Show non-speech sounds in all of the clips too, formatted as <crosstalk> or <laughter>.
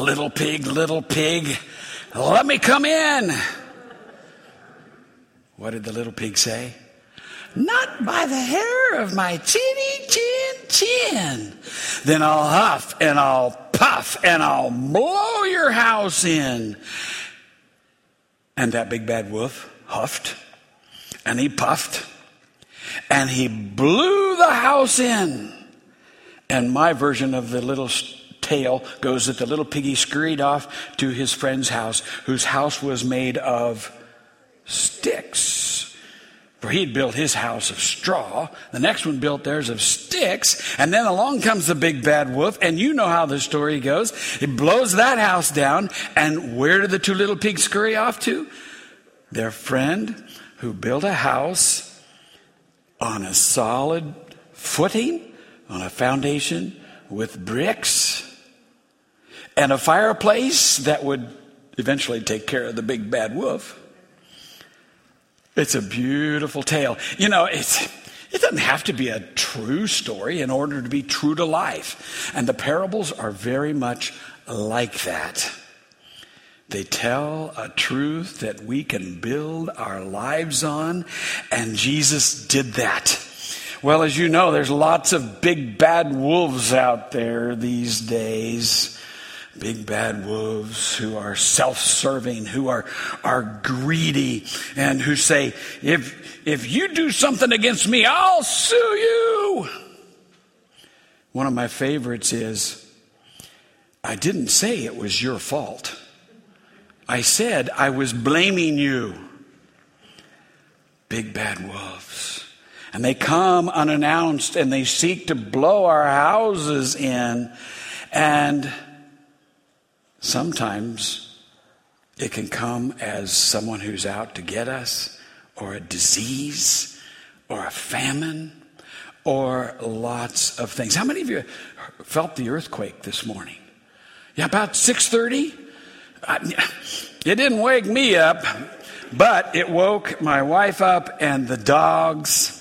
Little pig, little pig, let me come in. What did the little pig say? Not by the hair of my chinny chin chin. Then I'll huff and I'll puff and I'll blow your house in. And that big bad wolf huffed and he puffed and he blew the house in. And my version of the little tale goes that the little piggy scurried off to his friend's house, whose house was made of sticks. For he'd built his house of straw. The next one built theirs of sticks. And then along comes the big bad wolf. And you know how the story goes. He blows that house down. And where did the two little pigs scurry off to? Their friend who built a house on a solid footing, on a foundation with bricks and a fireplace that would eventually take care of the big bad wolf. It's a beautiful tale. You know, it's, it doesn't have to be a true story in order to be true to life. And the parables are very much like that. They tell a truth that we can build our lives on, and Jesus did that. Well, as you know, there's lots of big bad wolves out there these days big bad wolves who are self-serving, who are, are greedy, and who say, if, if you do something against me, I'll sue you. One of my favorites is, I didn't say it was your fault. I said I was blaming you. Big bad wolves. And they come unannounced and they seek to blow our houses in. And Sometimes it can come as someone who's out to get us, or a disease, or a famine, or lots of things. How many of you felt the earthquake this morning? Yeah, about 6:30. It didn't wake me up, but it woke my wife up and the dogs.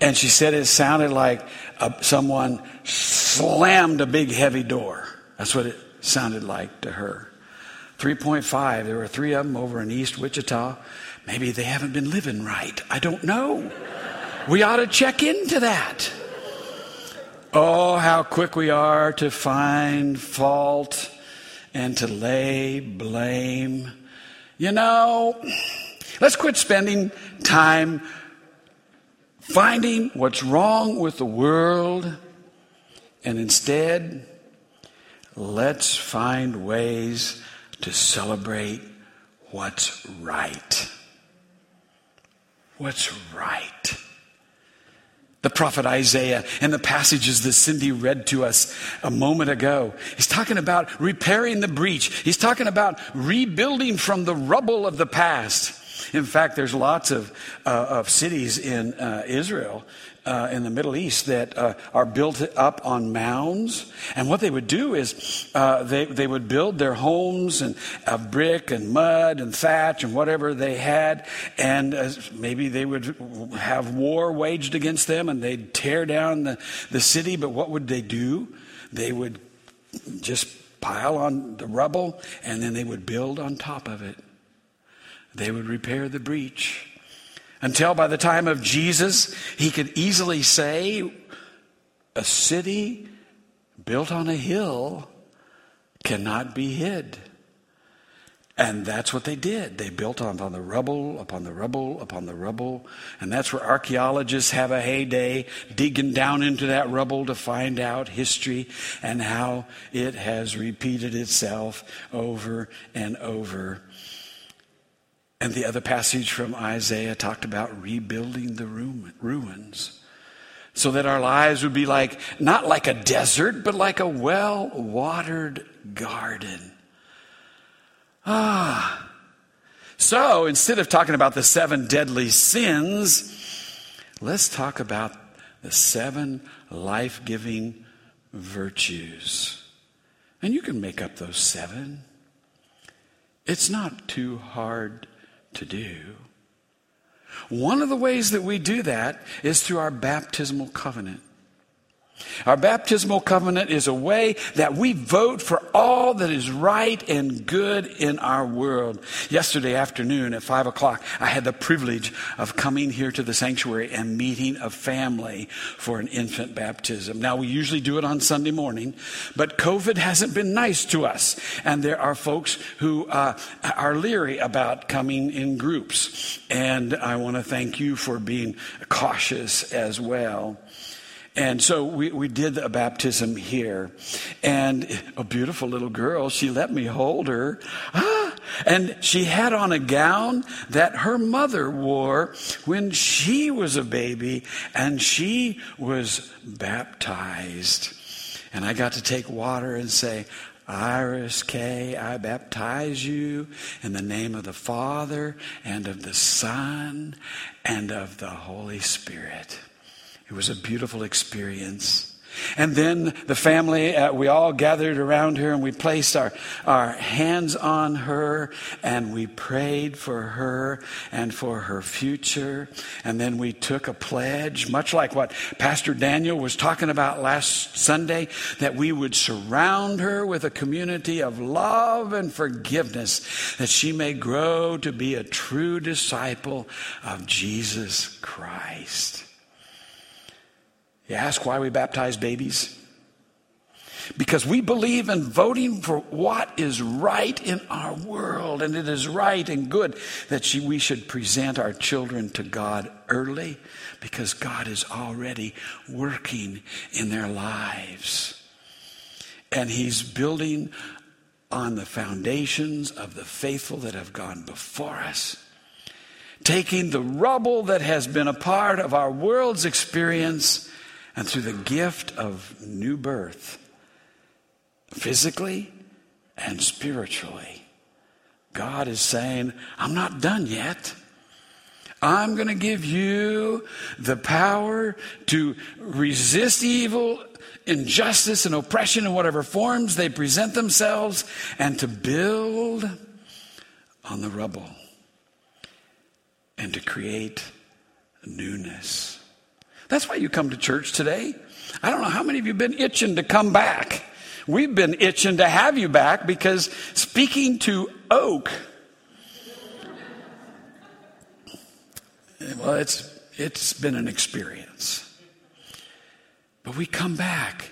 And she said it sounded like uh, someone slammed a big heavy door. That's what it sounded like to her. 3.5, there were three of them over in East Wichita. Maybe they haven't been living right. I don't know. We ought to check into that. Oh, how quick we are to find fault and to lay blame. You know, let's quit spending time finding what's wrong with the world and instead Let's find ways to celebrate what's right. What's right. The prophet Isaiah and the passages that Cindy read to us a moment ago. He's talking about repairing the breach. He's talking about rebuilding from the rubble of the past. In fact, there's lots of, uh, of cities in uh, Israel uh, in the Middle East that uh, are built up on mounds. And what they would do is uh, they, they would build their homes and of brick and mud and thatch and whatever they had. And uh, maybe they would have war waged against them and they'd tear down the, the city. But what would they do? They would just pile on the rubble and then they would build on top of it. They would repair the breach until by the time of Jesus, he could easily say, a city built on a hill cannot be hid. And that's what they did. They built on, on the rubble, upon the rubble, upon the rubble. And that's where archaeologists have a heyday, digging down into that rubble to find out history and how it has repeated itself over and over and the other passage from Isaiah talked about rebuilding the ruins so that our lives would be like, not like a desert, but like a well watered garden. Ah. So instead of talking about the seven deadly sins, let's talk about the seven life giving virtues. And you can make up those seven. It's not too hard to do. One of the ways that we do that is through our baptismal covenant. Our baptismal covenant is a way that we vote for all that is right and good in our world. Yesterday afternoon at five o'clock, I had the privilege of coming here to the sanctuary and meeting a family for an infant baptism. Now, we usually do it on Sunday morning, but COVID hasn't been nice to us. And there are folks who uh, are leery about coming in groups. And I want to thank you for being cautious as well. And so we, we did a baptism here. And a beautiful little girl, she let me hold her. Ah, and she had on a gown that her mother wore when she was a baby and she was baptized. And I got to take water and say, Iris K., I baptize you in the name of the Father and of the Son and of the Holy Spirit. It was a beautiful experience. And then the family, uh, we all gathered around her and we placed our, our hands on her and we prayed for her and for her future. And then we took a pledge, much like what Pastor Daniel was talking about last Sunday, that we would surround her with a community of love and forgiveness, that she may grow to be a true disciple of Jesus Christ. You ask why we baptize babies? Because we believe in voting for what is right in our world, and it is right and good that we should present our children to God early because God is already working in their lives. And He's building on the foundations of the faithful that have gone before us, taking the rubble that has been a part of our world's experience and through the gift of new birth, physically and spiritually, God is saying, I'm not done yet. I'm going to give you the power to resist evil, injustice, and oppression in whatever forms they present themselves, and to build on the rubble and to create newness. That's why you come to church today. I don't know how many of you have been itching to come back. We've been itching to have you back because speaking to Oak, well, it's, it's been an experience. But we come back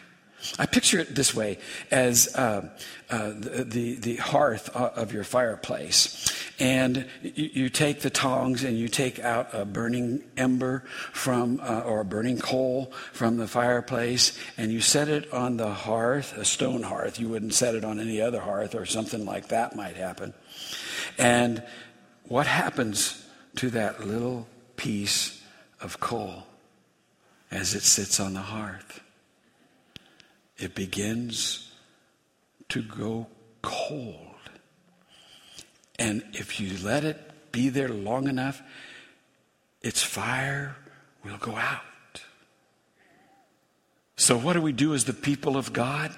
I picture it this way as uh, uh, the, the, hearth of your fireplace. And you, you, take the tongs and you take out a burning ember from, uh, or a burning coal from the fireplace, and you set it on the hearth, a stone hearth. You wouldn't set it on any other hearth, or something like that might happen. And what happens to that little piece of coal as it sits on the hearth? It begins to go cold. And if you let it be there long enough, its fire will go out. So, what do we do as the people of God?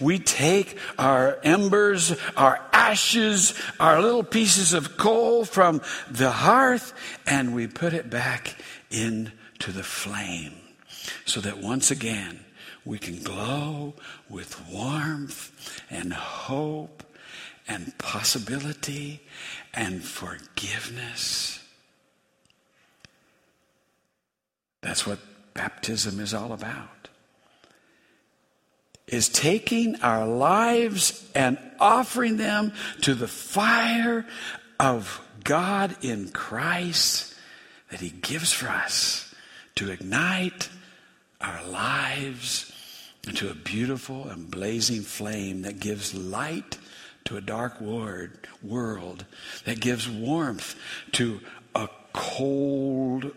We take our embers, our ashes, our little pieces of coal from the hearth, and we put it back into the flame so that once again we can glow with warmth and hope and possibility and forgiveness. That's what baptism is all about. Is taking our lives and offering them to the fire of God in Christ that He gives for us to ignite our lives into a beautiful and blazing flame that gives light to a dark word, world, that gives warmth to a cold,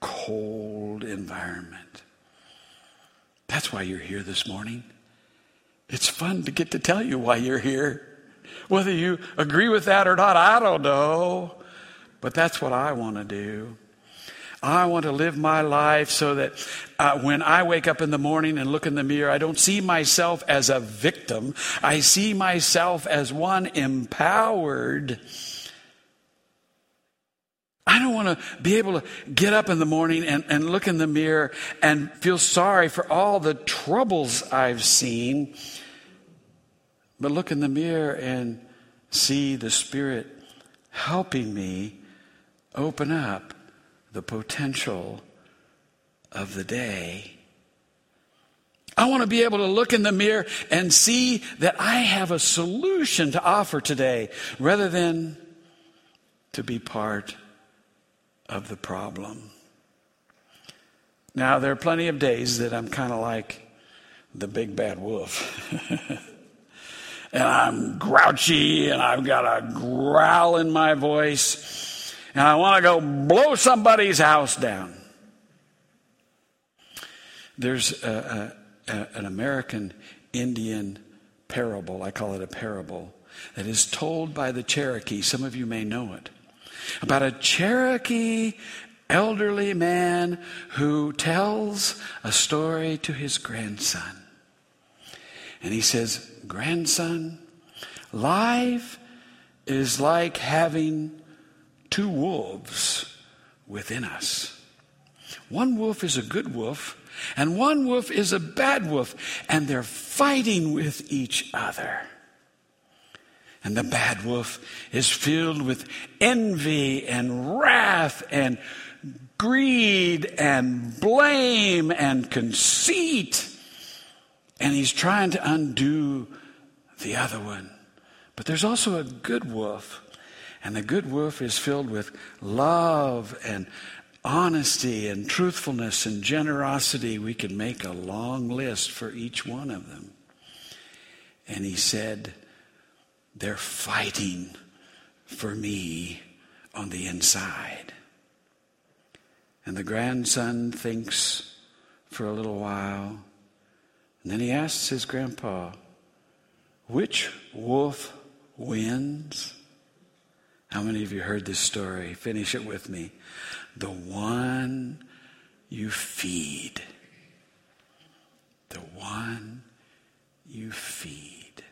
cold environment. That's why you're here this morning. It's fun to get to tell you why you're here. Whether you agree with that or not, I don't know. But that's what I want to do. I want to live my life so that uh, when I wake up in the morning and look in the mirror, I don't see myself as a victim. I see myself as one empowered. I don't want to be able to get up in the morning and, and look in the mirror and feel sorry for all the troubles I've seen, but look in the mirror and see the Spirit helping me open up the potential of the day. I want to be able to look in the mirror and see that I have a solution to offer today rather than to be part of the problem. Now, there are plenty of days that I'm kind of like the big bad wolf. <laughs> and I'm grouchy and I've got a growl in my voice and I want to go blow somebody's house down. There's a, a, a, an American Indian parable, I call it a parable, that is told by the Cherokee. Some of you may know it. About a Cherokee elderly man who tells a story to his grandson. And he says, Grandson, life is like having two wolves within us. One wolf is a good wolf, and one wolf is a bad wolf, and they're fighting with each other. And the bad wolf is filled with envy and wrath and greed and blame and conceit. And he's trying to undo the other one. But there's also a good wolf. And the good wolf is filled with love and honesty and truthfulness and generosity, we could make a long list for each one of them. And he said, They're fighting for me on the inside. And the grandson thinks for a little while. And then he asks his grandpa, Which wolf wins? How many of you heard this story? Finish it with me the one you feed. The one you feed.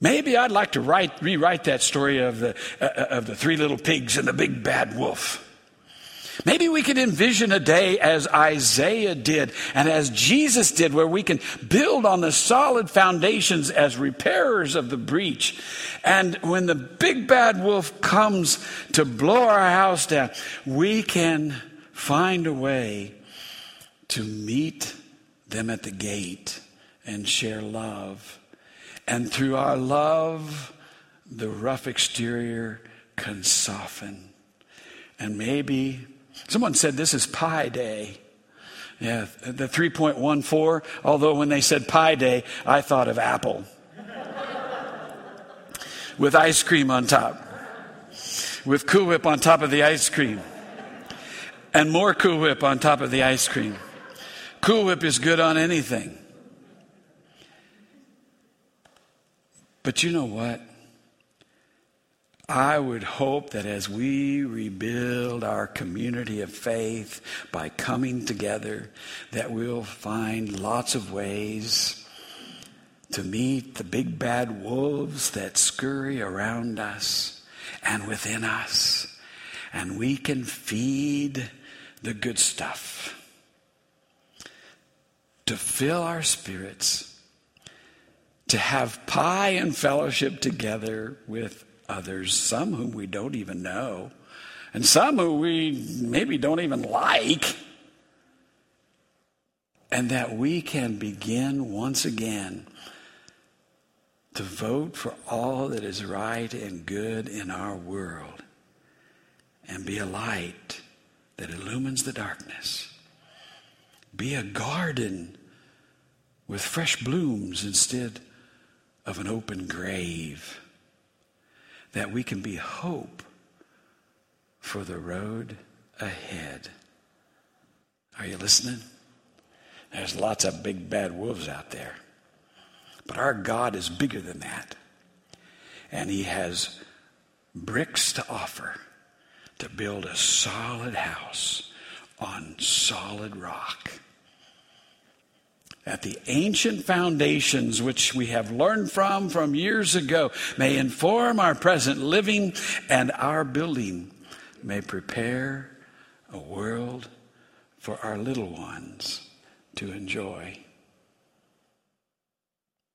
Maybe I'd like to write, rewrite that story of the, uh, uh of the three little pigs and the big bad wolf. Maybe we could envision a day as Isaiah did and as Jesus did, where we can build on the solid foundations as repairers of the breach. And when the big bad wolf comes to blow our house down, we can find a way to meet them at the gate and share love. And through our love, the rough exterior can soften. And maybe Someone said this is Pi Day. Yeah, the 3.14, although when they said Pi Day, I thought of Apple. With ice cream on top. With Cool Whip on top of the ice cream. And more Cool Whip on top of the ice cream. Cool Whip is good on anything. But you know what? I would hope that as we rebuild our community of faith by coming together, that we'll find lots of ways to meet the big bad wolves that scurry around us and within us. And we can feed the good stuff to fill our spirits, to have pie and fellowship together with Uh, others, some whom we don't even know, and some who we maybe don't even like. And that we can begin once again to vote for all that is right and good in our world and be a light that illumines the darkness. Be a garden with fresh blooms instead of an open grave that we can be hope for the road ahead. Are you listening? There's lots of big bad wolves out there. But our God is bigger than that. And He has bricks to offer to build a solid house on solid rock. That the ancient foundations which we have learned from from years ago may inform our present living and our building may prepare a world for our little ones to enjoy.